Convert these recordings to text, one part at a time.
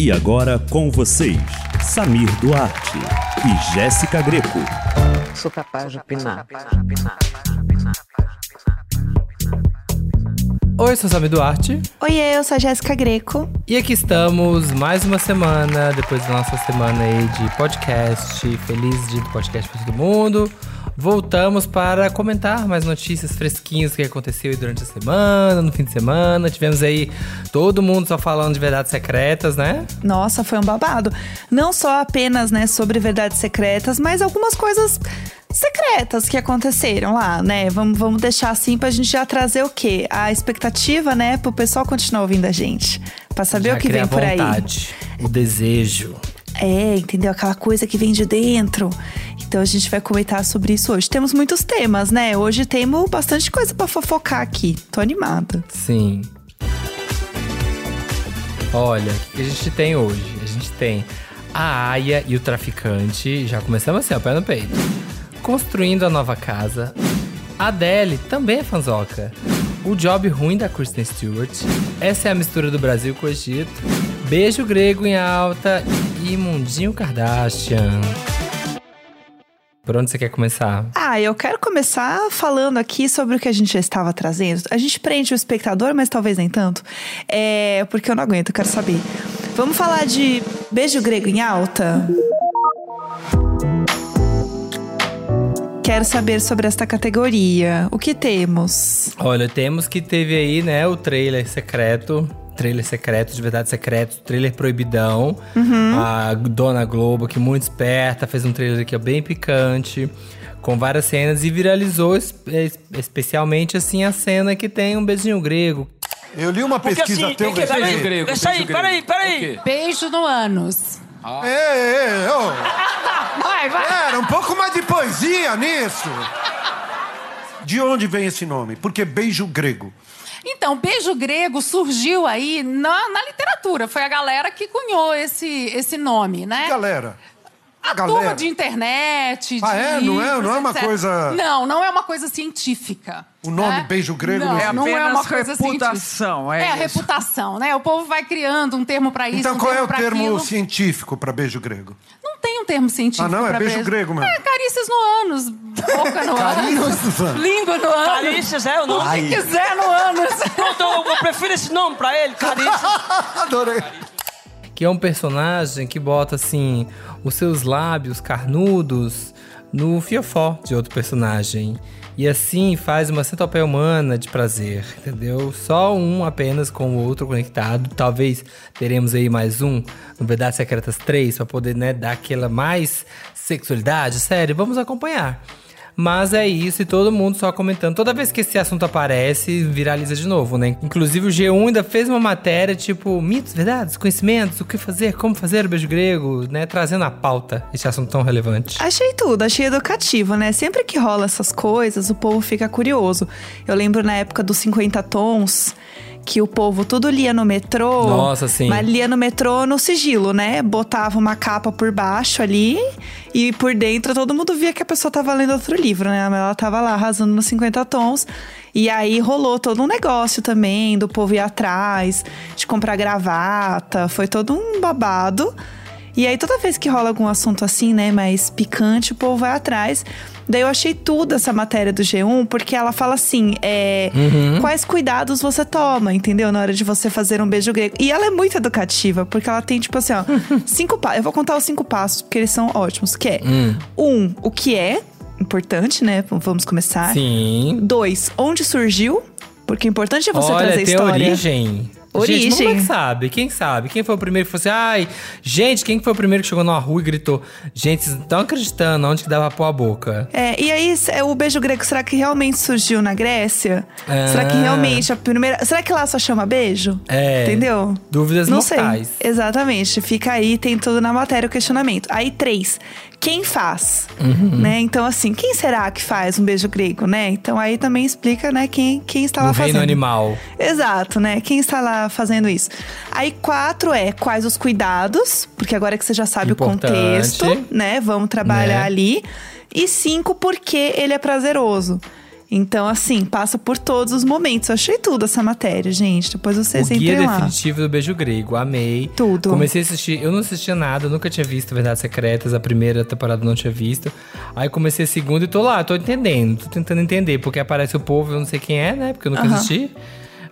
E agora com vocês, Samir Duarte e Jéssica Greco. Sou capaz de opinar. Oi, sou Samir Duarte. Oi, eu sou a Jéssica Greco. E aqui estamos, mais uma semana, depois da nossa semana aí de podcast. Feliz dia do podcast para todo mundo. Voltamos para comentar mais notícias fresquinhas que aconteceu durante a semana, no fim de semana. Tivemos aí todo mundo só falando de verdades secretas, né? Nossa, foi um babado. Não só apenas, né, sobre verdades secretas, mas algumas coisas secretas que aconteceram lá, né? Vamos, vamos deixar assim pra gente já trazer o quê? A expectativa, né, pro pessoal continuar ouvindo a gente. Pra saber Já o que vem por aí. vontade, o desejo. É, entendeu? Aquela coisa que vem de dentro. Então a gente vai comentar sobre isso hoje. Temos muitos temas, né? Hoje temos bastante coisa pra fofocar aqui. Tô animada. Sim. Olha, o que a gente tem hoje? A gente tem a Aya e o traficante. Já começamos assim, ó, pé no peito. Construindo a nova casa. A Adele também é fanzoca. O job ruim da Kristen Stewart. Essa é a mistura do Brasil com o Egito. Beijo grego em alta e Mundinho Kardashian. Por onde você quer começar? Ah, eu quero começar falando aqui sobre o que a gente já estava trazendo. A gente prende o espectador, mas talvez nem tanto. É, porque eu não aguento, eu quero saber. Vamos falar de beijo grego em alta? Quero saber sobre esta categoria. O que temos? Olha, temos que teve aí, né, o trailer secreto. Trailer secreto, de verdade secreto, trailer proibidão. A Dona Globo, que muito esperta, fez um trailer aqui bem picante, com várias cenas e viralizou es- es- especialmente assim a cena que tem um beijinho grego. Eu li uma Porque pesquisa assim, teu respeito. peraí, deixa aí, peraí, peraí. Beijo no ânus. É, é, é, ô. Vai, vai. Era um pouco mais de poesia nisso. De onde vem esse nome? Porque beijo grego. Então, beijo grego surgiu aí na, na literatura. Foi a galera que cunhou esse, esse nome, né? Galera. a galera. turma de internet, de Ah, é? Não é- não é uma etc. coisa- Não, não é uma coisa científica. O nome né? beijo grego não, não não, existe. é uma coisa reputação, científica. é a isso. reputação, né? O povo vai criando um termo pra isso, Então um qual é termo o termo aquilo. científico para beijo grego? Não tem um termo científico Ah, não? É pra beijo grego mesmo. É, carícias no ânus, boca no ânus, língua no ânus. Carícias é o nome. Se quiser no ânus. Pronto, eu, eu prefiro esse nome pra ele, Carícias. Adorei. Que é um personagem que bota assim os seus lábios carnudos no fiofó de outro personagem. E assim faz uma centopeia humana de prazer, entendeu? Só um apenas com o outro conectado. Talvez teremos aí mais um no Verdades Secretas 3 para poder né, dar aquela mais sexualidade. Sério, vamos acompanhar. Mas é isso, e todo mundo só comentando. Toda vez que esse assunto aparece, viraliza de novo, né? Inclusive o G1 ainda fez uma matéria tipo mitos, verdades, conhecimentos, o que fazer, como fazer o beijo grego, né? Trazendo à pauta esse assunto tão relevante. Achei tudo, achei educativo, né? Sempre que rola essas coisas, o povo fica curioso. Eu lembro na época dos 50 tons que o povo tudo lia no metrô. Nossa, sim. Mas lia no metrô no sigilo, né? Botava uma capa por baixo ali e por dentro todo mundo via que a pessoa tava lendo outro livro, né? Ela tava lá arrasando nos 50 tons. E aí rolou todo um negócio também do povo ir atrás, de comprar gravata. Foi todo um babado. E aí, toda vez que rola algum assunto assim, né, mais picante, o povo vai atrás. Daí eu achei tudo essa matéria do G1, porque ela fala assim: é, quais cuidados você toma, entendeu? Na hora de você fazer um beijo grego. E ela é muito educativa, porque ela tem, tipo assim, ó, cinco passos. Eu vou contar os cinco passos, porque eles são ótimos. Que é: um, o que é importante, né? Vamos começar. Sim. Dois, onde surgiu? Porque o importante é você Olha, trazer a história. origem. Origem. Gente, como é sabe? Quem sabe? Quem foi o primeiro que falou assim, ai, gente, quem foi o primeiro que chegou numa rua e gritou? Gente, vocês não estão acreditando onde que dava pôr a boca? É, e aí, é, o beijo grego, será que realmente surgiu na Grécia? Ah. Será que realmente a primeira. Será que lá só chama beijo? É. Entendeu? Dúvidas Não mortais. sei. Exatamente. Fica aí, tem tudo na matéria o questionamento. Aí, três. Quem faz? Uhum. Né? Então, assim, quem será que faz um beijo grego, né? Então aí também explica, né, quem, quem está lá No fazendo. reino animal. Exato, né? Quem está lá fazendo isso? Aí, quatro é quais os cuidados, porque agora que você já sabe Importante. o contexto, né? Vamos trabalhar Né? ali. E cinco, porque ele é prazeroso. Então, assim, passa por todos os momentos. Eu achei tudo essa matéria, gente. Depois vocês o guia lá. definitivo do beijo grego, amei. Tudo. Comecei a assistir, eu não assistia nada, nunca tinha visto Verdades Secretas, a primeira temporada eu não tinha visto. Aí comecei a segunda e tô lá, tô entendendo, tô tentando entender, porque aparece o povo, eu não sei quem é, né? Porque eu nunca Aham. assisti.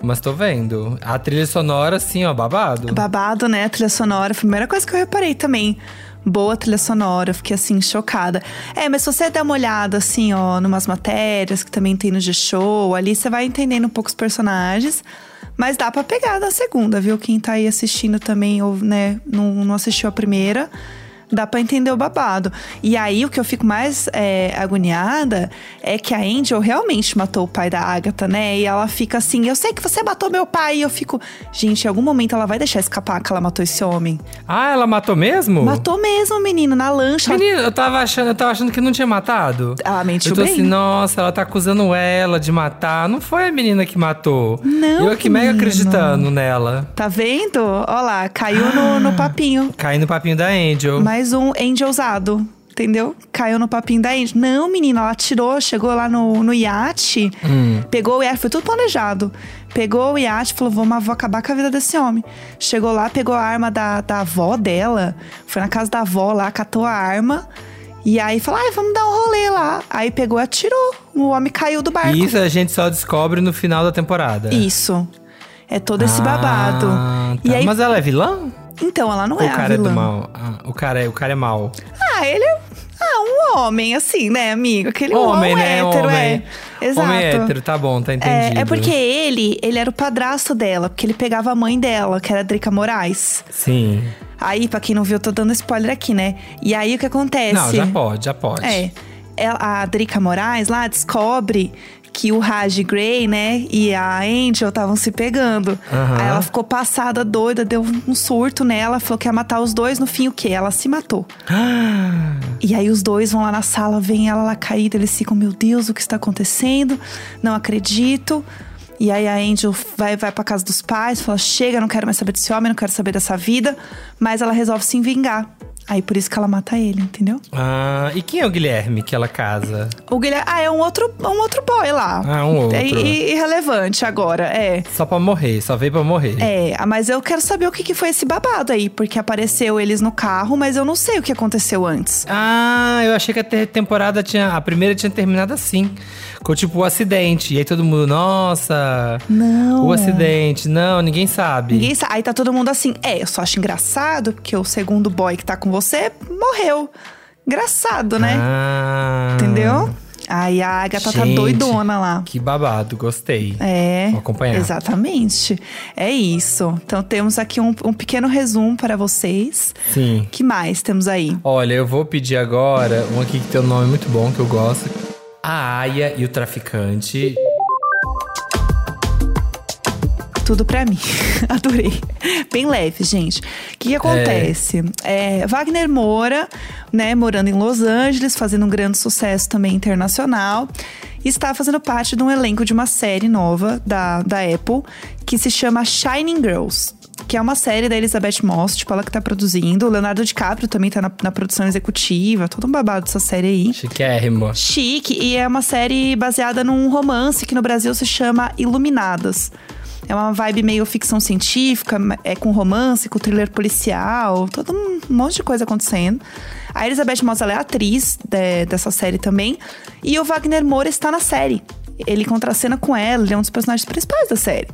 Mas tô vendo. A trilha sonora, assim, ó, babado. Babado, né? A trilha sonora. Foi a primeira coisa que eu reparei também. Boa trilha sonora, fiquei assim, chocada. É, mas se você der uma olhada, assim, ó, numas matérias que também tem no G-Show, ali você vai entendendo um pouco os personagens. Mas dá pra pegar na segunda, viu? Quem tá aí assistindo também, ou, né, não, não assistiu a primeira. Dá pra entender o babado. E aí, o que eu fico mais é, agoniada é que a Angel realmente matou o pai da Agatha, né? E ela fica assim: Eu sei que você matou meu pai. E eu fico, gente, em algum momento ela vai deixar escapar que ela matou esse homem. Ah, ela matou mesmo? Matou mesmo, menino, na lancha. Menino, eu tava achando, eu tava achando que não tinha matado. Ela mentiu Eu tô bem. assim, nossa, ela tá acusando ela de matar. Não foi a menina que matou. Não, Eu aqui mega acreditando nela. Tá vendo? Ó lá, caiu no, no papinho. Cai no papinho da Angel. Mais um Angel usado. Entendeu? Caiu no papinho da Angel. Não, menina, ela tirou, chegou lá no, no iate, Hum. pegou o iate, foi tudo planejado. Pegou o iate falou: vamos, vou acabar com a vida desse homem. Chegou lá, pegou a arma da, da avó dela, foi na casa da avó lá, catou a arma. E aí falou: ai, vamos dar um rolê lá. Aí pegou e atirou. O homem caiu do barco. Isso a gente só descobre no final da temporada. Isso. É todo esse Ah, babado. tá. E aí, Mas ela é vilã? Então, ela não Ou é o a cara é vilã. do mal? Ah, o, cara é, o cara é mal. Ah, ele é ah, um homem, assim, né, amigo? Aquele Homem, um né? hétero, Homem. é. Exato. Homem hétero, tá bom, tá É, entendido. é porque ele, ele era o padrasto dela, porque ele pegava a mãe dela, que era a Drica Moraes. Sim. Aí, pra quem não viu, eu tô dando spoiler aqui, né? E aí o que acontece? Não, já pode, já pode. É. Ela- a Drica Moraes lá descobre que o Raj Grey, né, e a Angel estavam se pegando. Aham. Aí ela ficou passada, doida, deu um surto nela, falou que ia matar os dois. No fim, o quê? Ela se matou. E aí os dois vão lá na sala, vem ela lá caída, eles ficam, meu Deus, o que está acontecendo? Não acredito. E aí a Angel vai, vai pra casa dos pais, fala: chega, não quero mais saber desse homem, não quero saber dessa vida. Mas ela resolve se vingar. Aí por isso que ela mata ele, entendeu? Ah, e quem é o Guilherme que ela casa? O Guilherme. Ah, é um outro, um outro boy lá. Ah, um outro. É irrelevante agora, é. Só pra morrer, só veio pra morrer. É, mas eu quero saber o que, que foi esse babado aí, porque apareceu eles no carro, mas eu não sei o que aconteceu antes. Ah, eu achei que a temporada tinha. A primeira tinha terminado assim. Com tipo o acidente. E aí todo mundo, nossa. Não. O acidente. Não, ninguém sabe. Ninguém sabe. Aí tá todo mundo assim, é, eu só acho engraçado, porque o segundo boy que tá com você morreu. Engraçado, né? Ah. Entendeu? Aí a Agatha tá Gente, doidona lá. Que babado, gostei. É, Vou acompanhar. exatamente. É isso. Então temos aqui um, um pequeno resumo para vocês. Sim. que mais temos aí? Olha, eu vou pedir agora um aqui que tem um nome muito bom que eu gosto. A Aya e o Traficante. Tudo pra mim. Adorei. Bem leve, gente. O que, que acontece? É, Wagner Moura, né, morando em Los Angeles, fazendo um grande sucesso também internacional, está fazendo parte de um elenco de uma série nova da, da Apple que se chama Shining Girls. Que é uma série da Elizabeth Moss, tipo, ela que tá produzindo. O Leonardo DiCaprio também tá na, na produção executiva. Todo um babado dessa série aí. Chiquérrimo. Chique, e é uma série baseada num romance que no Brasil se chama Iluminadas. É uma vibe meio ficção científica, é com romance, com thriller policial, todo um monte de coisa acontecendo. A Elizabeth Moss ela é atriz de- dessa série também. E o Wagner Moura está na série. Ele contracena com ela, ele é um dos personagens principais da série.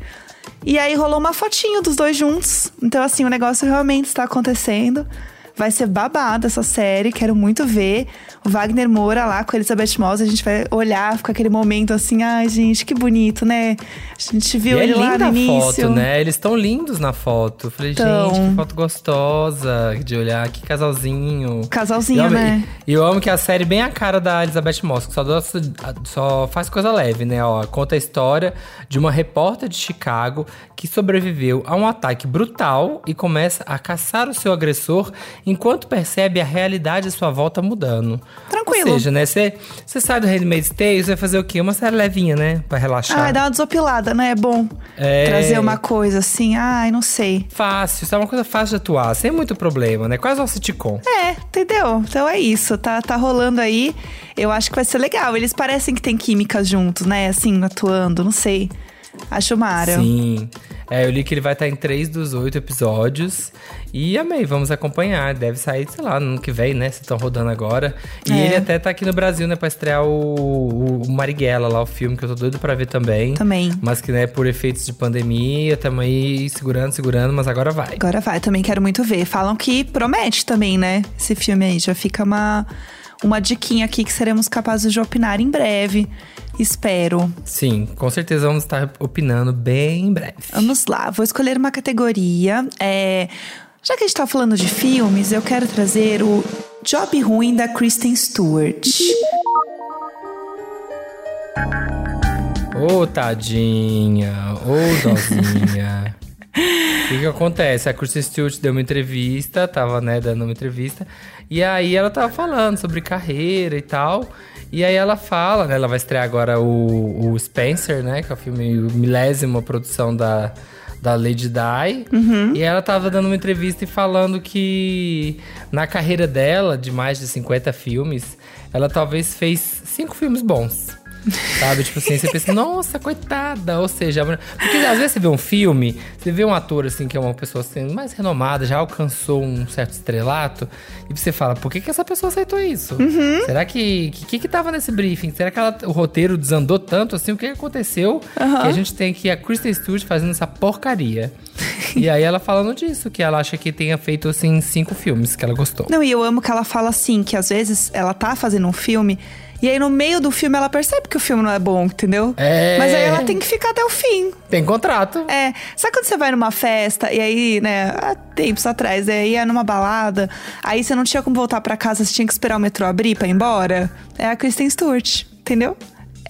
E aí rolou uma fotinho dos dois juntos. Então, assim, o negócio realmente está acontecendo. Vai ser babada essa série, quero muito ver. O Wagner Moura lá com a Elizabeth Moss, a gente vai olhar, ficar aquele momento assim, ai gente, que bonito, né? A gente viu E é ele lá linda no início. foto, né? Eles estão lindos na foto. Eu Falei, Tão. gente, que foto gostosa de olhar. Que casalzinho. Casalzinho, E eu, né? E eu amo que a série é bem a cara da Elizabeth Moss, que só, só faz coisa leve, né? Ó, conta a história de uma repórter de Chicago que sobreviveu a um ataque brutal e começa a caçar o seu agressor enquanto percebe a realidade à sua volta mudando. Tranquilo. Ou seja, né, você sai do Handmaid's Tale, você vai fazer o quê? Uma série levinha, né, Pra relaxar. Ai, dá uma desopilada, né? É bom É. trazer uma coisa assim. Ai, não sei. Fácil, isso é uma coisa fácil de atuar, sem muito problema, né? Quase um sitcom. É, entendeu? Então é isso, tá, tá rolando aí. Eu acho que vai ser legal. Eles parecem que tem química juntos, né? Assim, atuando, não sei. Acho mara. Sim. É, eu li que ele vai estar em três dos oito episódios. E amei, vamos acompanhar. Deve sair, sei lá, no ano que vem, né? Se estão rodando agora. E É. ele até tá aqui no Brasil, né? Pra estrear o, o Marighella lá, o filme que eu tô doido pra ver também. Também. Mas que, né, por efeitos de pandemia, tamo aí segurando, segurando, mas agora vai. Agora vai, também quero muito ver. Falam que promete também, né? Esse filme aí. Já fica uma, uma diquinha aqui que seremos capazes de opinar em breve. Espero. Sim, com certeza vamos estar opinando bem em breve. Vamos lá, vou escolher uma categoria. É, já que a gente tá falando de filmes, eu quero trazer o Job Ruim da Kristen Stewart. Ô, tadinha. Ô, dozinha. O que, que acontece? A Kristen Stewart deu uma entrevista, tava, né, dando uma entrevista. E aí ela tava falando sobre carreira e tal. E aí ela fala, né? Ela vai estrear agora o, o Spencer, né? Que é o filme, o milésima produção da, da Lady Di. E ela tava dando uma entrevista e falando que na carreira dela, de mais de 50 filmes, ela talvez fez cinco filmes bons. Sabe? Tipo assim, você pensa, nossa, coitada. Ou seja, porque às vezes você vê um filme, você vê um ator assim, que é uma pessoa assim, mais renomada, já alcançou um certo estrelato, e você fala, por que, que essa pessoa aceitou isso? Será que. O que, que tava nesse briefing? Será que ela- o roteiro desandou tanto assim? O que, que aconteceu? Que a gente tem aqui a Kristen Stewart fazendo essa porcaria. e aí ela falando disso, que ela acha que tenha feito assim cinco filmes que ela gostou. Não, e eu amo que ela fala assim, que às vezes ela tá fazendo um filme. E aí, no meio do filme, ela percebe que o filme não é bom, entendeu? É. Mas aí ela tem que ficar até o fim. Tem contrato. É, sabe quando você vai numa festa e aí, né, há tempos atrás, e aí é numa balada, aí você não tinha como voltar pra casa, você tinha que esperar o metrô abrir pra ir embora? É a Kristen Stewart, entendeu?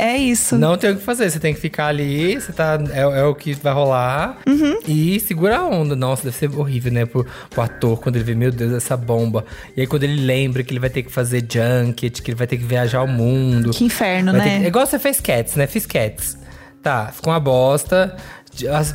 É isso. Não tem o que fazer, você tem que ficar ali, você tá. É, é o que vai rolar. Uhum. E segura a onda. Nossa, deve ser horrível, né? Pro, pro ator, quando ele vê, meu Deus, essa bomba. E aí, quando ele lembra que ele vai ter que fazer junket, que ele vai ter que viajar ao mundo. Que inferno, né? que- é igual você fez Cats, né? Fiz Cats. Tá, ficou uma bosta.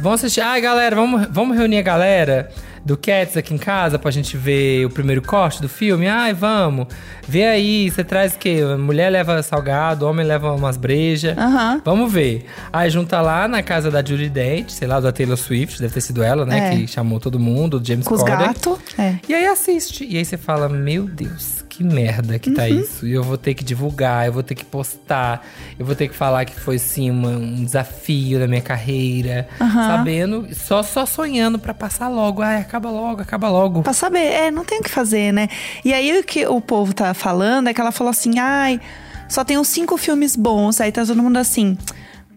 Vamos assistir. Ai, galera, vamos, vamos reunir a galera do Cats aqui em casa pra gente ver o primeiro corte do filme? Ai, vamos. Vê aí, você traz o quê? Mulher leva salgado, homem leva umas brejas. Aham. Vamos ver. Aí junta lá na casa da Judy Dent, sei lá, da Taylor Swift, deve ter sido ela, né? É. Que chamou todo mundo, o James Com os gatos. É. E aí assiste. E aí você fala, meu Deus, que merda que tá Uhum. isso. E eu vou ter que divulgar, eu vou ter que postar, eu vou ter que falar que foi sim uma- um desafio da minha carreira. Sabendo, só, só sonhando pra passar logo. Ai, acaba logo, acaba logo. Pra saber, é, não tem o que fazer, né? E aí o que o povo tá falando é que ela falou assim: ai, só tem uns cinco filmes bons. Aí tá todo mundo assim.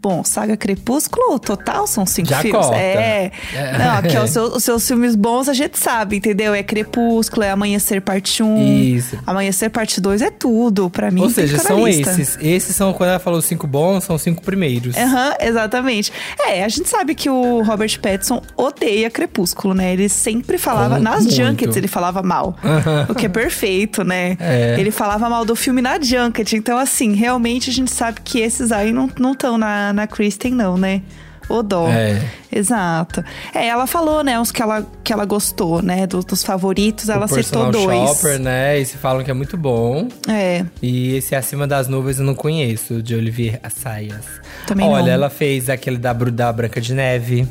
Bom, Saga Crepúsculo, total são cinco Já filmes. corta. É. É. Não, aqui, os seus, os seus filmes bons a gente sabe, entendeu? É Crepúsculo, é Amanhecer Parte 1. Isso. Amanhecer Parte 2 é tudo. Pra mim, Ou seja, são lista. esses. Esses são, quando ela falou cinco bons, são cinco primeiros. Aham, exatamente. É, a gente sabe que o Robert Pattinson odeia Crepúsculo, né? Ele sempre falava, Com- nas muito. junkets ele falava mal. o que é perfeito, né? É. Ele falava mal do filme na junket. Então, assim, realmente a gente sabe que esses aí não estão na, na Kristen, não, né? O dó. É. Exato. É, ela falou, né, uns que ela, que ela gostou, né? do- dos favoritos, ela o Personal dois. Shopper, né? E se falam que é muito bom. É. E esse Acima das Nuvens eu não conheço, de Olivier Assayas. Também Olha, não. ela fez aquele da, da Branca de Neve.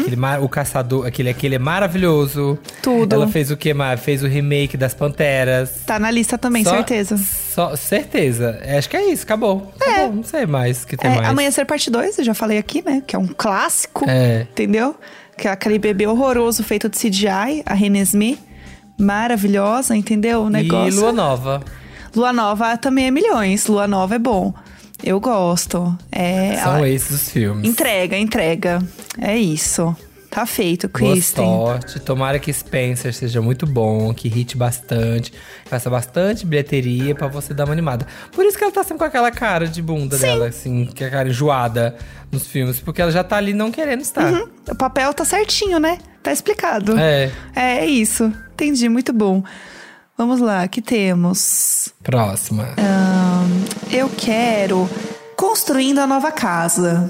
Aquele, mar- o Caçador, aquele, aquele é maravilhoso. Tudo. Ela fez o que? Fez o remake das Panteras. Tá na lista também, Só- certeza. Só, certeza. É, Acho que é isso, acabou. Acabou, não sei mais o que tem É, mais. Amanhecer Parte 2, eu já falei aqui, né? Que é um clássico. É. Entendeu? Que é aquele bebê horroroso feito de CGI, a Renesmee. Maravilhosa, entendeu? O negócio. E Lua Nova. Lua Nova também é milhões. Lua Nova é bom. Eu gosto. É, São esses os filmes. Entrega, entrega. É isso. Tá feito, Boa Kristen. sorte. Tomara que Spencer seja muito bom, que hite bastante, faça bastante bilheteria pra você dar uma animada. Por isso que ela tá sempre com aquela cara de bunda dela, assim, que é a cara enjoada nos filmes, porque ela já tá ali não querendo estar. O papel tá certinho, né? Tá explicado. É. É isso. Entendi, muito bom. Vamos lá, aqui temos. Próxima. Ahn, eu quero construindo a nova casa.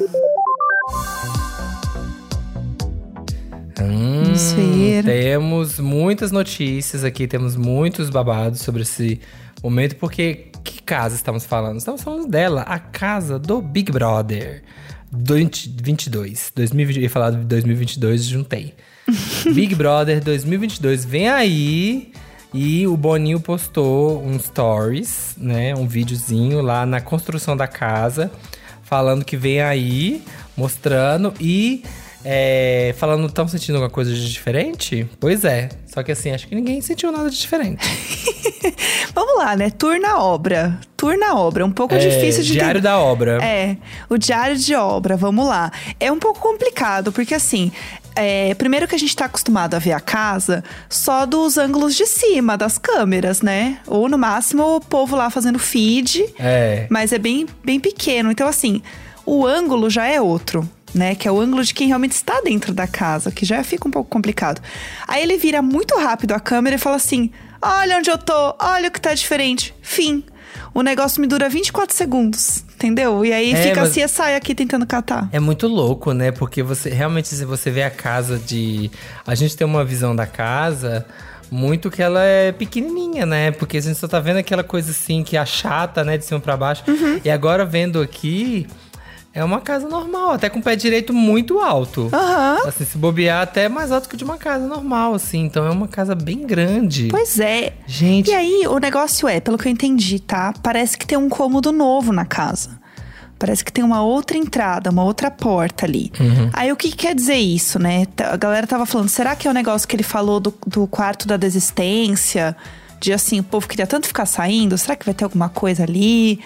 Hum. Temos muitas notícias aqui, temos muitos babados sobre esse momento, porque que casa estamos falando? Estamos falando dela, a casa do Big Brother. 2022. 2020, eu ia falar de 2022, juntei. Big Brother 2022 vem aí. E o Boninho postou um stories, né? Um videozinho lá na construção da casa, falando que vem aí, mostrando e é, falando, estão sentindo alguma coisa de diferente? Pois é. Só que assim, acho que ninguém sentiu nada de diferente. Vamos lá, né? Tour na obra. Tour na obra. Um pouco É, difícil de Diário da obra. É, o diário de obra, vamos lá. É um pouco complicado, porque assim, é, primeiro que a gente tá acostumado a ver a casa só dos ângulos de cima, das câmeras, né? Ou no máximo o povo lá fazendo feed, É. mas é bem, bem pequeno. Então, assim, o ângulo já é outro. Né, que é o ângulo de quem realmente está dentro da casa, que já fica um pouco complicado. Aí ele vira muito rápido a câmera e fala assim: Olha onde eu tô, olha o que tá diferente. Fim. O negócio me dura 24 segundos, entendeu? E aí É, fica assim, e sai aqui tentando catar. É muito louco, né? Porque você realmente se você vê a casa de. A gente tem uma visão da casa muito que ela é pequenininha, né? Porque a gente só tá vendo aquela coisa assim que achata, né? De cima pra baixo. Uhum. E agora vendo aqui. É uma casa normal, até com o pé direito muito alto. Aham. Assim, se bobear, até é mais alto que o de uma casa normal, assim. Então é uma casa bem grande. Pois é. Gente. E aí, o negócio é, pelo que eu entendi, tá? Parece que tem um cômodo novo na casa. Parece que tem uma outra entrada, uma outra porta ali. Uhum. Aí o que, que quer dizer isso, né? A galera tava falando, será que é o negócio que ele falou do, do quarto da desistência? De assim, o povo queria tanto ficar saindo? Será que vai ter alguma coisa ali?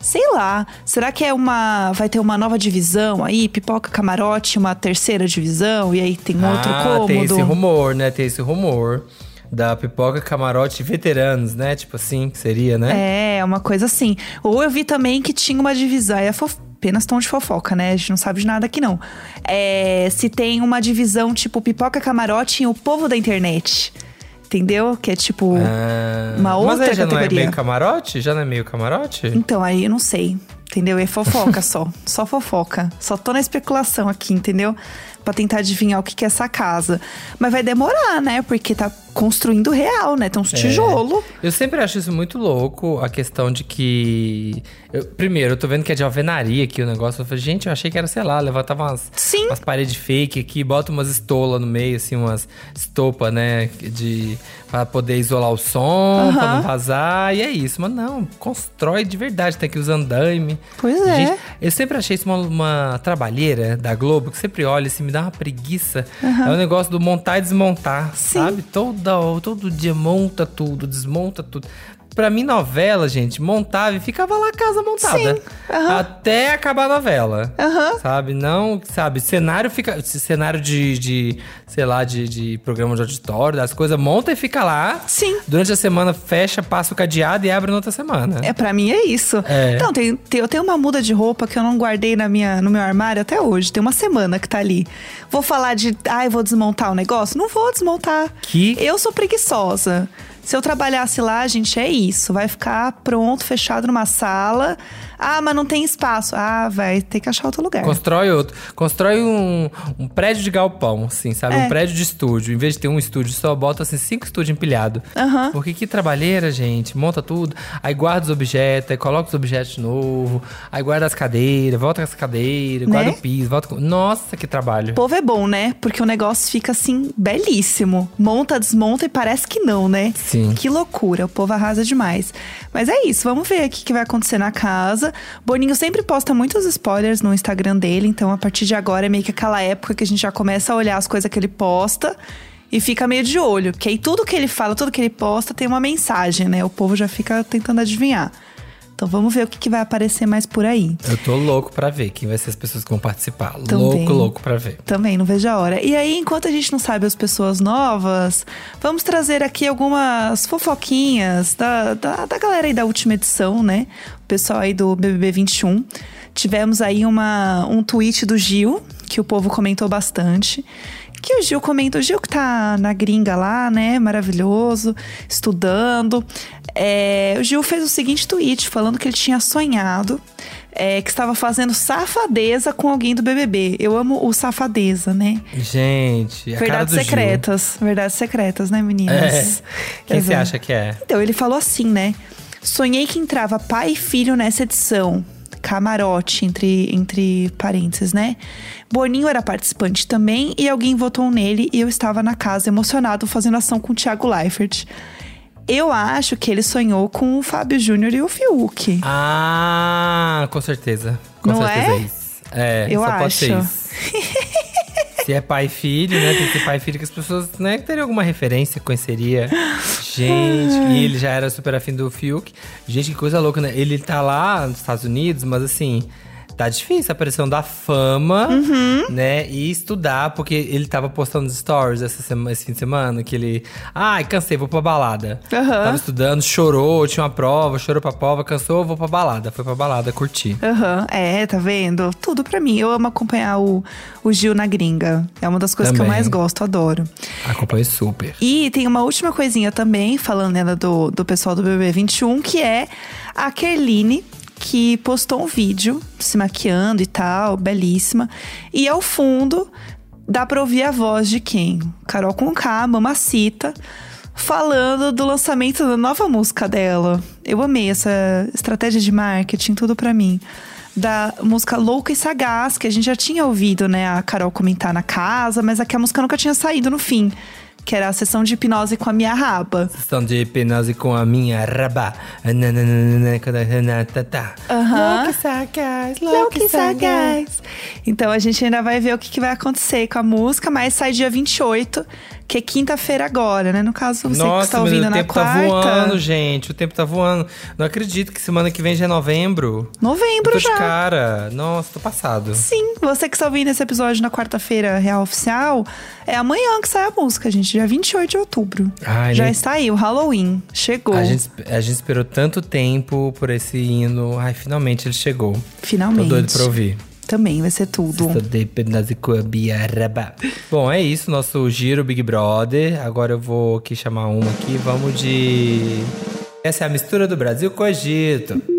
Sei lá. Será que é uma. Vai ter uma nova divisão aí? Pipoca camarote, uma terceira divisão? E aí tem um outro ah, cômodo? tem esse rumor, né? Tem esse rumor da pipoca camarote veteranos, né? Tipo assim, que seria, né? É, uma coisa assim. Ou eu vi também que tinha uma divisão. É fof... apenas tom de fofoca, né? A gente não sabe de nada aqui, não. É, se tem uma divisão tipo pipoca camarote e o povo da internet. Entendeu? Que é tipo. Ah, uma outra Mas aí já não é categoria. meio camarote? Já não é meio camarote? Então, aí eu não sei. Entendeu? É fofoca só. Só fofoca. Só tô na especulação aqui, entendeu? Pra tentar adivinhar o que que é essa casa. Mas vai demorar, né? Porque tá construindo real, né? Tem uns tijolo. Eu sempre acho isso muito louco, a questão de que. eu- primeiro, eu tô vendo que é de alvenaria aqui o negócio. Eu falei, gente, eu achei que era, sei lá, levantava umas, Sim. umas paredes fake aqui, bota umas estolas no meio, assim, umas estopas, né? De. Pra poder isolar o som, pra não vazar. E é isso. Mas não, constrói de verdade. Tem aqui os andaime. Pois é. Gente, eu sempre achei isso uma, uma trabalheira da Globo, que sempre olha assim, me dá uma preguiça. É o negócio do montar e desmontar, sabe? Toda, todo dia monta tudo, desmonta tudo. Pra mim, novela, gente, montava e ficava lá a casa montada. Sim, aham. Até acabar a novela. Aham. Sabe? Não, sabe? Cenário fica. Cenário de, de sei lá, de, de programa de auditório, das coisas, monta e fica lá. Sim. Durante a semana fecha, passa o cadeado e abre na outra semana. É, pra mim é isso. É. Então, tem, tem- eu tenho uma muda de roupa que eu não guardei na minha, no meu armário até hoje. Tem uma semana que tá ali. Vou falar de, ai, vou desmontar o negócio? Não vou desmontar. Que- Eu sou preguiçosa. Se eu trabalhasse lá, gente, é isso. Vai ficar pronto, fechado numa sala. Ah, mas não tem espaço. Ah, vai ter que achar outro lugar. Constrói outro. Constrói um, um prédio de galpão, assim, sabe? É. Um prédio de estúdio. Em vez de ter um estúdio só, bota assim cinco estúdios empilhados. Aham. Porque que trabalheira, gente. Monta tudo. Aí guarda os objetos, aí coloca os objetos de novo. Aí guarda as cadeiras, volta com as cadeiras, Né? guarda o piso, volta com. Nossa, que trabalho. O povo é bom, né? Porque o negócio fica assim, belíssimo. Monta, desmonta e parece que não, né? Sim. Que loucura, o povo arrasa demais. Mas é isso, vamos ver aqui o que vai acontecer na casa. Boninho sempre posta muitos spoilers no Instagram dele, então a partir de agora é meio que aquela época que a gente já começa a olhar as coisas que ele posta. E fica meio de olho, porque aí tudo que ele fala, tudo que ele posta tem uma mensagem, né? O povo já fica tentando adivinhar. Então vamos ver o que, que vai aparecer mais por aí. Eu tô louco pra ver quem vai ser as pessoas que vão participar. Também. Louco, louco pra ver. Também, não vejo a hora. E aí, enquanto a gente não sabe as pessoas novas, vamos trazer aqui algumas fofoquinhas da, da, da galera aí da última edição, né? O pessoal aí do BBB 21. Tivemos aí uma, um tweet do Gil, que o povo comentou bastante, que o Gil comenta, o Gil que tá na gringa lá, né? Maravilhoso, estudando. É, o Gil fez o seguinte tweet falando que ele tinha sonhado é, que estava fazendo safadeza com alguém do BBB. Eu amo o safadeza, né? Gente, a cara Verdades do Gil. secretas. Verdades secretas, né, É. meninas? Quem você acha que é? Então, ele falou assim, né? Sonhei que entrava pai e filho nessa edição. Camarote, entre, entre parênteses, né? Boninho era participante também e alguém votou nele e eu estava na casa emocionado fazendo ação com o Thiago Leifert. Eu acho que ele sonhou com o Fábio Júnior e o Fiuk. Ah, com certeza. Com Não certeza é? isso. É, Eu acho. Se é pai e filho, né? Tem que ser pai e filho que as pessoas, né, teriam alguma referência, conheceria. Gente, e ele já era super afim do Fiuk. Gente, que coisa louca, né? Ele tá lá nos Estados Unidos, mas assim, tá difícil a pressão da fama, Uhum. né? E estudar, porque ele tava postando stories essa semana, esse fim de semana, que ele. Ai, cansei, vou pra balada. Aham. Tava estudando, chorou, tinha uma prova, chorou pra prova, cansou, vou pra balada. Foi pra balada, curti. Aham, é, tá vendo? Tudo pra mim. Eu amo acompanhar o, o Gil na gringa. É uma das coisas que eu Também. mais gosto, adoro. Acompanhei super. E tem uma última coisinha também, falando né, do, do pessoal do BB21, que é a Kerline, que postou um vídeo se maquiando e tal, belíssima. E ao fundo, dá pra ouvir a voz de quem? Carol Conká, Mamacita, falando do lançamento da nova música dela. Eu amei essa estratégia de marketing, tudo pra mim. Da música Louca e Sagaz, que a gente já tinha ouvido, né, a Carol comentar na casa, mas aqui a música nunca tinha saído no fim. Que era a sessão de hipnose com a minha raba. Estão de hipnose com a minha rabá. Nananana, quando a Renata tá. Aham. Louca e sagaz, e e sagaz. sagaz. Então a gente ainda vai ver o que, que vai acontecer com a música, mas sai dia 28, que é quinta-feira agora, né? No caso, você que Nossa, está mas ouvindo o na tempo quarta. tá voando, gente. O tempo tá voando. Não acredito que semana que vem já é novembro. Novembro tô já. de cara. Nossa, tô passado. Sim, você que está ouvindo esse episódio na quarta-feira real oficial, é amanhã que sai a música, gente, dia 28 de outubro. Ai, Já né? está aí, o Halloween. Chegou. A gente, a gente esperou tanto tempo por esse hino. Ai, finalmente ele chegou. Finalmente. Tô doido pra ouvir. Também vai ser tudo. Bom, é isso, nosso giro Big Brother. Agora eu vou aqui chamar uma aqui. Vamos de. Essa é a mistura do Brasil com o Egito.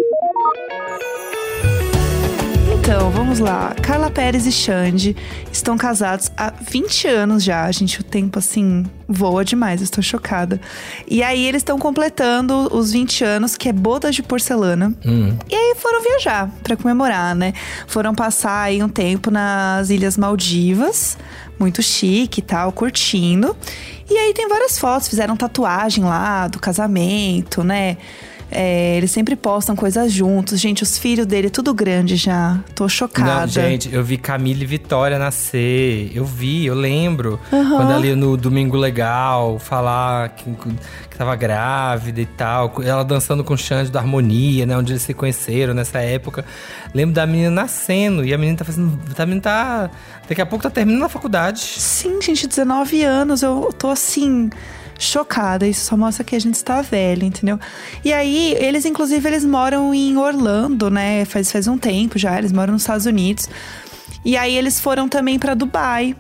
Então, vamos lá. Carla Pérez e Xande estão casados há 20 anos já. Gente, o tempo assim voa demais, estou chocada. E aí eles estão completando os 20 anos, que é bodas de porcelana. E aí foram viajar pra comemorar, né? Foram passar aí um tempo nas Ilhas Maldivas, muito chique e tal, curtindo. E aí tem várias fotos, fizeram tatuagem lá do casamento, né? É, eles sempre postam coisas juntos. Gente, os filhos dele, tudo grande já. Tô chocada. Não, gente, eu vi Camila e Vitória nascer. Eu vi, eu lembro. Quando ali no Domingo Legal, falar que, que tava grávida e tal. Ela dançando com o Xande da Harmonia, né? Onde eles se conheceram nessa época. Lembro da menina nascendo. E a menina tá fazendo. A menina tá. Daqui a pouco tá terminando a faculdade. Sim, gente, 19 anos. Eu tô assim. Chocada, isso só mostra que a gente está velho, entendeu? E aí, eles, inclusive, eles moram em Orlando, né? Faz, faz um tempo já, eles moram nos Estados Unidos. E aí, eles foram também para Dubai.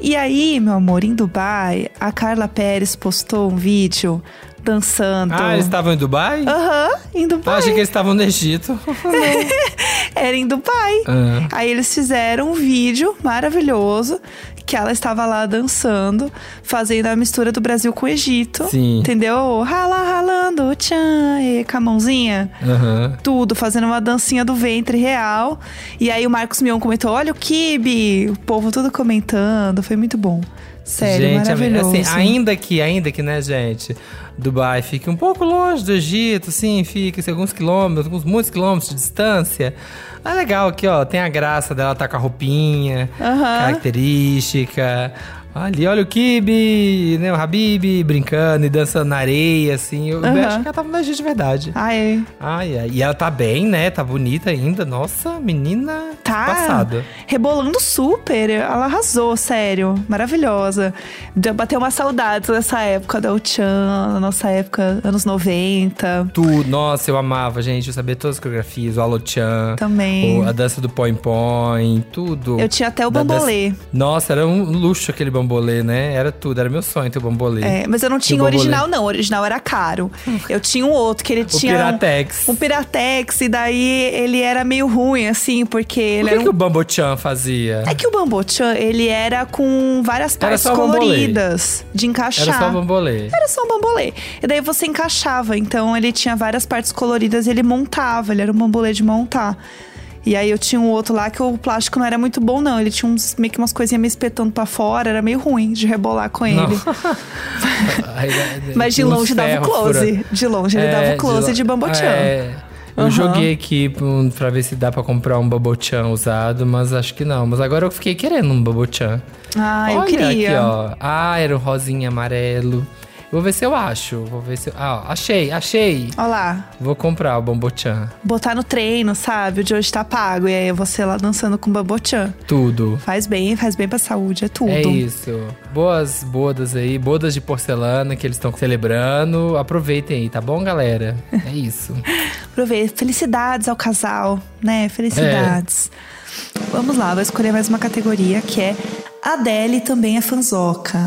E aí, meu amor, em Dubai, a Carla Pérez postou um vídeo dançando. Ah, eles estavam em Dubai? Aham, em Ah, Dubai. achei que eles estavam no Egito. Era em Dubai. Ah. Aí eles fizeram um vídeo maravilhoso que ela estava lá dançando, fazendo a mistura do Brasil com o Egito. Sim. Entendeu? Rala, ralando, tchan, e com a mãozinha. Aham. Tudo, fazendo uma dancinha do ventre real. E aí o Marcos Mion comentou: olha o Kibe! O povo tudo comentando. Foi muito bom. Sério, gente, maravilhoso. assim, ainda que, ainda que, né, gente, Dubai fique um pouco longe do Egito, assim, fica assim, alguns quilômetros, alguns muitos quilômetros de distância. É legal aqui, ó, tem a graça dela estar com a roupinha, Aham. característica. Ali, olha o Kibe, né, o Habib brincando e dançando na areia, assim. Eu Aham. acho que ela tava Egito de verdade. Ai, Ai, ai. E ela tá bem, né? Tá bonita ainda. Nossa, menina Tá passada. rebolando super. Ela arrasou, sério. Maravilhosa. Bateu uma saudade dessa época da Uchan, da nossa época, anos 90. Tudo, nossa, eu amava, gente. Eu sabia todas as coreografias, o Alochan. Também. o- a dança do Poin Poin, tudo. Eu tinha até o Da dança- bambolê. Nossa, era um luxo aquele bambolê. Bambolê, né? Era tudo, era meu sonho ter o bambolê. É, mas eu não tinha o bambolê. original, não. O original era caro. Eu tinha um outro que ele O tinha. Piratex. Um, um Piratex, e daí ele era meio ruim, assim, porque ele O que, era um que o Bambochan fazia? É que o Bambochan, ele era com várias partes coloridas de encaixar. Era só o bambolê. Era só um bambolê. E daí você encaixava. Então ele tinha várias partes coloridas e ele montava. Ele era um bambolê de montar. E aí eu tinha um outro lá que o plástico não era muito bom, não. Ele tinha uns, meio que umas coisinhas me espetando pra fora. Era meio ruim de rebolar com ele. Aí, Mas de longe dava o close. De longe ele É, dava o close lo- de, Bambochan. É. Eu Aham. joguei aqui pra ver se dá pra comprar um Babochan usado, mas acho que não. Mas agora eu fiquei querendo um Babochan. Ah, eu Olha queria. Aqui, ó. Ah, era um rosinha amarelo. Vou ver se eu acho. Vou ver se eu... Ah, ó, achei, achei. Olha lá. Vou comprar o Bambochan. Botar no treino, sabe? O de hoje tá pago. E aí você lá dançando com Bambochan. Tudo. Faz bem, faz bem pra saúde, é tudo. É isso. Boas bodas aí, bodas de porcelana que eles estão celebrando. Aproveitem aí, tá bom, galera? É isso. Aproveita. Felicidades ao casal, né? Felicidades. É. Vamos lá, vou escolher mais uma categoria que é Adele também é fanzoca.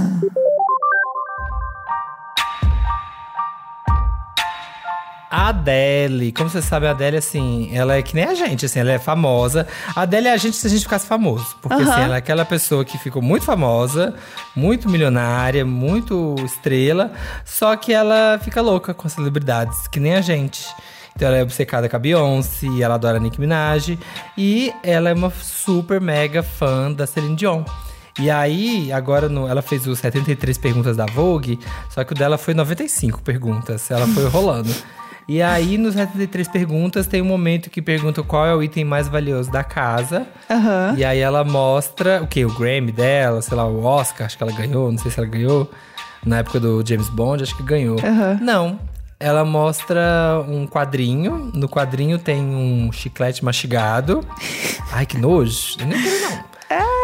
A Adele, como você sabe, a Adele, assim, ela é que nem a gente, assim, ela é famosa. A Adele é a gente se a gente ficasse famoso. Porque, Aham. assim, ela é aquela pessoa que ficou muito famosa, muito milionária, muito estrela, só que ela fica louca com as celebridades, que nem a gente. Então ela é obcecada com a Beyoncé, ela adora a Nicki Minaj. E ela é uma super mega fã da Celine Dion. E aí, agora no- ela fez os 73 perguntas da Vogue, só que o dela foi 95 perguntas. Ela foi rolando. E aí, nos 73 perguntas, tem um momento que pergunta qual é o item mais valioso da casa. Aham. E aí ela mostra o que? O Grammy dela, sei lá, o Oscar, acho que ela ganhou, não sei se ela ganhou. Na época do James Bond, acho que ganhou. Aham. Não. Ela mostra um quadrinho. No quadrinho tem um chiclete mastigado. Ai, que nojo. Eu nem quero, não.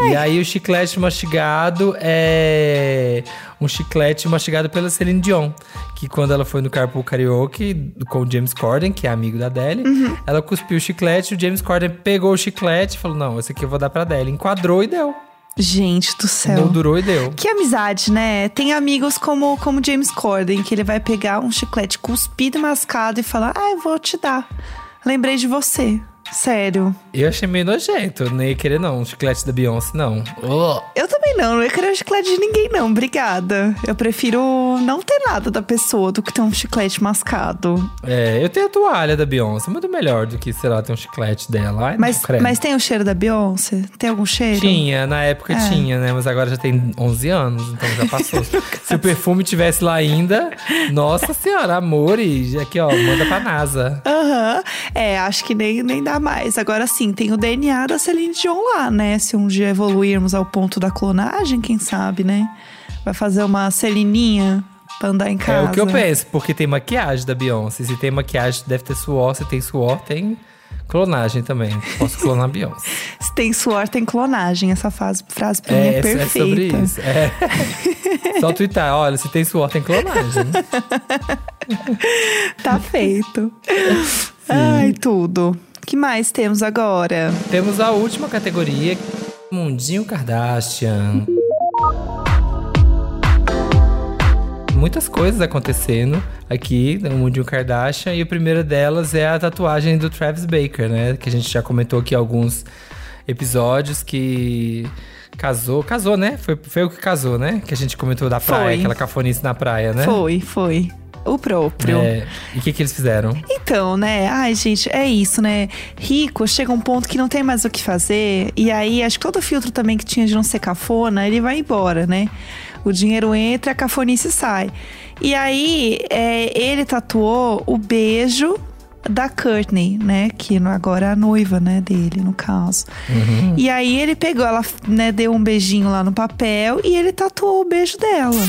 E aí o chiclete mastigado é um chiclete mastigado pela Celine Dion. Que quando ela foi no Carpool Karaoke com o James Corden, que é amigo da Adele, ela cuspiu o chiclete, o James Corden pegou o chiclete e falou: Não, esse aqui eu vou dar pra Adele. Enquadrou e deu. Gente do céu. Não durou e deu. Que amizade, né? Tem amigos como como James Corden, que ele vai pegar um chiclete cuspido e mascado e falar: Ah, eu vou te dar. Lembrei de você. Sério. Eu achei meio nojento. Nem ia querer, não. O chiclete da Beyoncé, não. Ugh. Eu também não, não ia querer um chiclete de ninguém, não. Obrigada. Eu prefiro não ter nada da pessoa do que ter um chiclete mascado. É, eu tenho a toalha da Beyoncé. Muito melhor do que, sei lá, ter um chiclete dela. Ai, Mas, não, mas tem o cheiro da Beyoncé? Tem algum cheiro? Tinha, na época É. tinha, né? Mas agora já tem 11 anos, então já passou. Se o perfume tivesse lá ainda, nossa senhora, amor, e aqui ó, manda pra NASA. Aham. É, acho que nem, nem dá mais. Agora sim, tem o DNA da Celine Dion lá, né? Se um dia evoluirmos ao ponto da clonagem, quem sabe, né? Vai fazer uma Celininha pra andar em casa. É o que eu penso, porque tem maquiagem da Beyoncé. Se tem maquiagem, deve ter suor. Se tem suor, tem clonagem também. Posso clonar a Beyoncé. Se tem suor, tem clonagem. Essa fase, frase pra mim é é, é perfeita. sobre isso. É. Só twittar, olha, se tem suor, tem clonagem. Tá feito. Ai, tudo. Que mais temos agora? Temos a última categoria, Mundinho Kardashian. Muitas coisas acontecendo aqui no Mundinho Kardashian e a primeira delas é a tatuagem do Travis Baker, né? Que a gente já comentou aqui alguns episódios que casou, casou, né? Foi, foi o que casou, né? Que a gente comentou da praia, Foi. aquela cafonice na praia, né? Foi, foi. O próprio. É, e o que, que eles fizeram? Então, né? Ai, gente, é isso, né? Rico chega um ponto que não tem mais o que fazer. E aí, acho que todo filtro também que tinha de não ser cafona, ele vai embora, né? O dinheiro entra, a cafonice sai. E aí, é, ele tatuou o beijo da Courtney, né? Que agora é a noiva, né, dele, no caso. E aí ele pegou, ela né, deu um beijinho lá no papel e ele tatuou o beijo dela.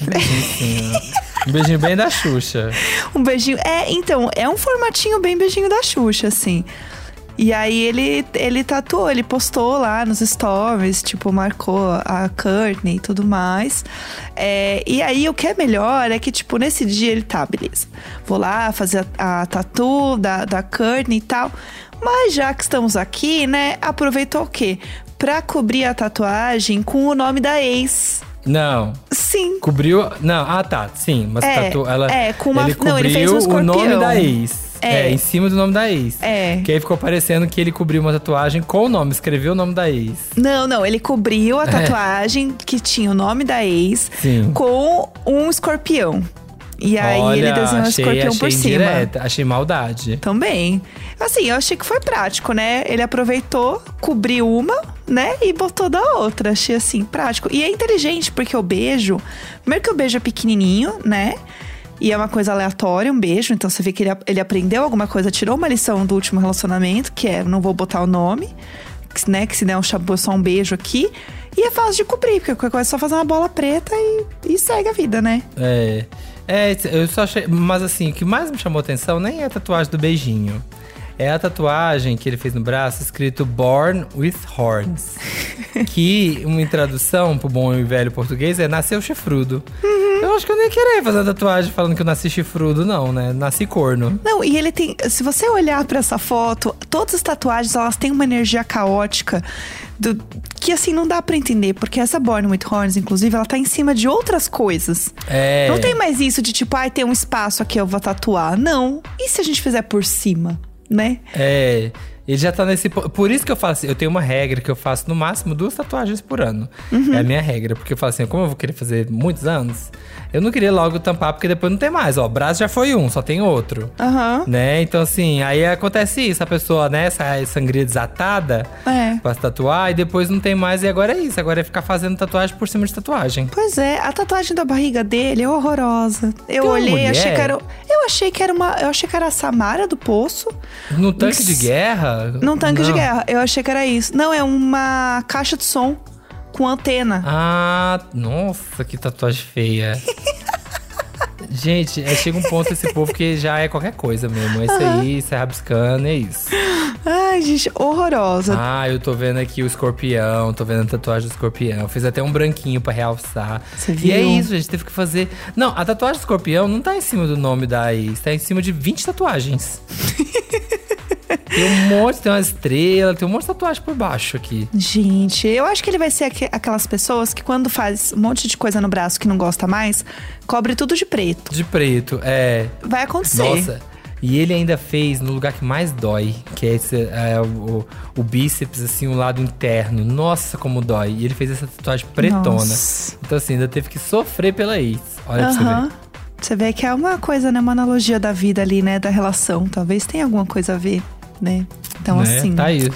Um beijinho bem da Xuxa. Um beijinho. É, então, é um formatinho bem beijinho da Xuxa, assim. E aí ele, ele tatuou, ele postou lá nos stories, tipo, marcou a Courtney e tudo mais. É, e aí o que é melhor é que, tipo, nesse dia ele tá, beleza. Vou lá fazer a, a tatu da, da Courtney e tal. Mas já que estamos aqui, né, aproveitou o quê? pra cobrir a tatuagem com o nome da ex. Não. Sim. Cobriu. Não, ah tá, sim. Mas É, tatu, ela, é, com uma- ele não, cobriu ele fez um o nome escorpião. da ex. É. É. em cima do nome da ex. É. Que aí ficou parecendo que ele cobriu uma tatuagem com o nome, escreveu o nome da ex. Não, não, ele cobriu a É. tatuagem que tinha o nome da ex Sim. com um escorpião. E aí Olha, ele desenhou um escorpião achei por cima. indireta, achei maldade. Também. Assim, eu achei que foi prático, né? Ele aproveitou, cobriu uma, né? E botou da outra. Achei assim, prático. E é inteligente, porque o beijo. Primeiro que o beijo é pequenininho, né? E é uma coisa aleatória, um beijo. Então você vê que ele, ele aprendeu alguma coisa, tirou uma lição do último relacionamento, que é não vou botar o nome, né? Que se der um chabu, só um beijo aqui. E é fácil de cobrir, porque é só fazer uma bola preta e, e segue a vida, né? É. É, eu só achei. Mas assim, o que mais me chamou atenção nem é a tatuagem do beijinho. É a tatuagem que ele fez no braço escrito Born with Horns. que, uma tradução pro bom e velho português, é nasceu chifrudo. Eu acho que eu nem queria fazer a tatuagem falando que eu nasci chifrudo, não, né? Nasci corno. Não, e ele tem. Se você olhar pra essa foto, todas as tatuagens elas têm uma energia caótica do, que assim não dá pra entender, porque essa Born with Horns, inclusive, ela tá em cima de outras coisas. É. Não tem mais isso de tipo, ai, tem um espaço aqui, eu vou tatuar. Não. E se a gente fizer por cima, né? É. Ele já tá nesse. po- Por isso que eu falo assim, eu tenho uma regra que eu faço no máximo duas tatuagens por ano. Uhum. É a minha regra. Porque eu falo assim, como eu vou querer fazer muitos anos, eu não queria logo tampar, porque depois não tem mais. Ó, o braço já foi um, só tem outro. Aham. Né? Então, assim, aí acontece isso, a pessoa, né, sai sangria desatada É. pra se tatuar, e depois não tem mais, e agora é isso. Agora é ficar fazendo tatuagem por cima de tatuagem. Pois é, a tatuagem da barriga dele é horrorosa. Eu Tem olhei, achei que era. Eu achei que era uma. Eu achei que era a Samara do Poço. No tanque de guerra. Num tanque de não. guerra. Eu achei que era isso. Não, é uma caixa de som com antena. Ah, nossa, que tatuagem feia. Gente, é, chega um ponto esse povo que já é qualquer coisa mesmo. É isso aí, sai rabiscando, é isso. Ai, gente, horrorosa. Ah, eu tô vendo aqui o escorpião, tô vendo a tatuagem do escorpião. Fiz até um branquinho pra realçar. Você E é viu? isso, a gente teve que fazer. Não, a tatuagem do escorpião não tá em cima do nome da ex, tá em cima de 20 tatuagens. tem um monte, tem uma estrela, tem um monte de tatuagem por baixo aqui. Gente, eu acho que ele vai ser aque- aquelas pessoas que quando faz um monte de coisa no braço que não gosta mais, cobre tudo de preto. De preto, é. Vai acontecer. Nossa. E ele ainda fez no lugar que mais dói, que é, esse, é, o, o bíceps, assim, o lado interno. Nossa, como dói. E ele fez essa tatuagem pretona. Nossa. Então, assim, ainda teve que sofrer pela ex. Olha pra você ver. Você vê que é uma coisa, né? Uma analogia da vida ali, né? Da relação. Talvez tenha alguma coisa a ver, né? Então, né? assim. Tá aí.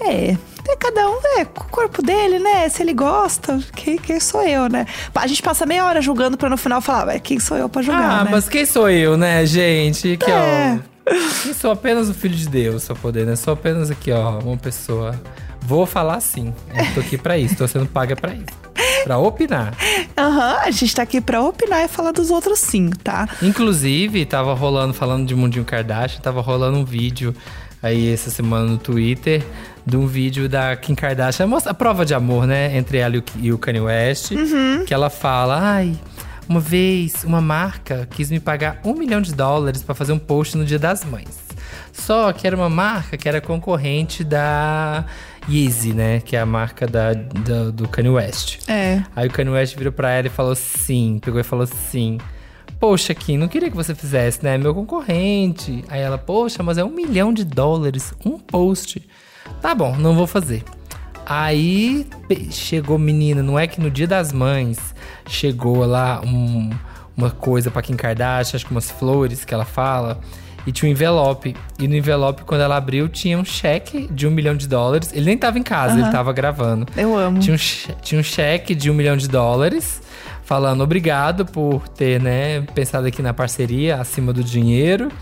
É. É cada um, é, com o corpo dele, né? Se ele gosta, quem, quem sou eu, né? A gente passa meia hora julgando pra no final falar, "Ué, quem sou eu pra julgar, Ah, né? mas quem sou eu, né, gente? Que, É. ó. Eu sou apenas o filho de Deus, só poder, né? Sou apenas aqui, ó, uma pessoa. Vou falar sim. Eu tô aqui pra isso, tô sendo paga pra isso. Pra opinar. Aham, a gente tá aqui pra opinar e falar dos outros sim, tá? Inclusive, tava rolando, falando de Mundinho Kardashian, tava rolando um vídeo aí essa semana no Twitter de um vídeo da Kim Kardashian, mostra a prova de amor, né, entre ela e o, Kanye West, que ela fala, ai, uma vez uma marca quis me pagar um milhão de dólares pra fazer um post no Dia das Mães. Só que era uma marca que era concorrente da Yeezy, né, que é a marca da, da- do Kanye West. É. Aí o Kanye West virou pra ela e falou sim, pegou e falou sim. Poxa, Kim, não queria que você fizesse, né? Meu concorrente. Aí ela, poxa, mas é um milhão de dólares, um post. Tá bom, não vou fazer. Aí chegou, menina, não é que no dia das mães chegou lá um- uma coisa pra Kim Kardashian, acho que umas flores que ela fala. E tinha um envelope. E no envelope, quando ela abriu, tinha um cheque de um milhão de dólares. Ele nem tava em casa, ele tava gravando. Eu amo. Tinha um, tinha um cheque de um milhão de dólares, falando obrigado por ter, né, pensado aqui na parceria acima do dinheiro.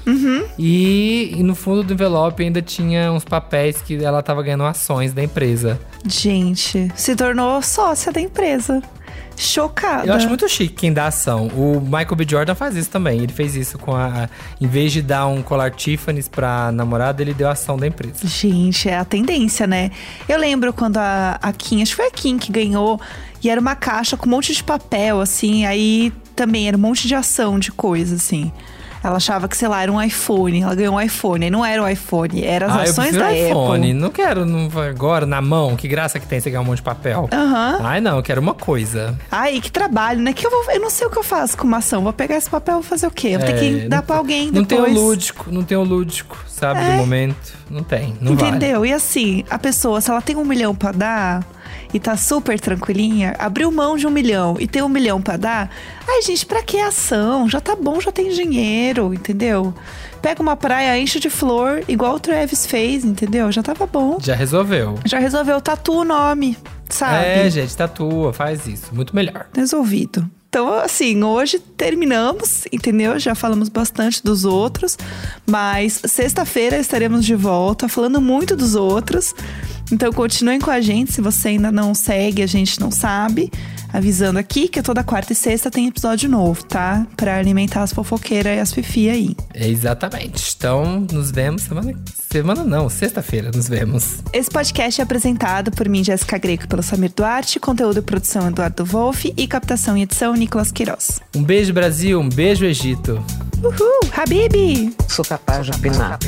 E, e no fundo do envelope ainda tinha uns papéis que ela tava ganhando ações da empresa. Gente, se tornou sócia da empresa. Chocada. Eu acho muito chique quem dá ação. O Michael B. Jordan faz isso também. Ele fez isso com a. Em vez de dar um colar Tiffany's pra namorada, ele deu ação da empresa. Gente, é a tendência, né? Eu lembro quando a, a Kim, acho que foi a Kim que ganhou, e era uma caixa com um monte de papel, assim, aí também era um monte de ação de coisa, assim. Ela achava que, sei lá, era um iPhone. Ela ganhou um iPhone. E não era um iPhone, eram as Ah, eu ações prefiro da iPhone. Apple. Não quero não, agora na mão. Que graça que tem você ganhar um monte de papel. Aham. Ai, não, eu quero uma coisa. Ai, que trabalho, né? Que eu, vou, eu não sei o que eu faço com uma ação. Vou pegar esse papel e vou fazer o quê? Eu vou ter É, que dar não- pra alguém Não tem o depois. É. lúdico, não tem o lúdico, sabe, do momento. Não tem, não vale. Entendeu? E assim, a pessoa, se ela tem um milhão pra dar e tá super tranquilinha, abriu mão de um milhão e tem um milhão pra dar, ai, gente, pra que ação? Já tá bom, já tem dinheiro, entendeu? Pega uma praia, enche de flor, igual o Travis fez, entendeu? Já tava bom. Já resolveu. Já resolveu, tatua o nome, sabe? É, gente, tatua, faz isso. Muito melhor. resolvido. Então, assim, hoje terminamos, entendeu? Já falamos bastante dos outros, mas sexta-feira estaremos de volta falando muito dos outros. Então, continuem com a gente. Se você ainda não segue, a gente não sabe. Avisando aqui que toda quarta e sexta tem episódio novo, tá? Pra alimentar as fofoqueiras e as fifi aí. É exatamente. Então, nos vemos semana. Semana não, sexta-feira nos vemos. Esse podcast é apresentado por mim, Jéssica Greco, e pelo Samir Duarte, conteúdo e produção Eduardo Wolff e captação e edição Nicolas Queiroz. Um beijo, Brasil. Um beijo, Egito. Uhul! Habibi! Sou capaz de opinar.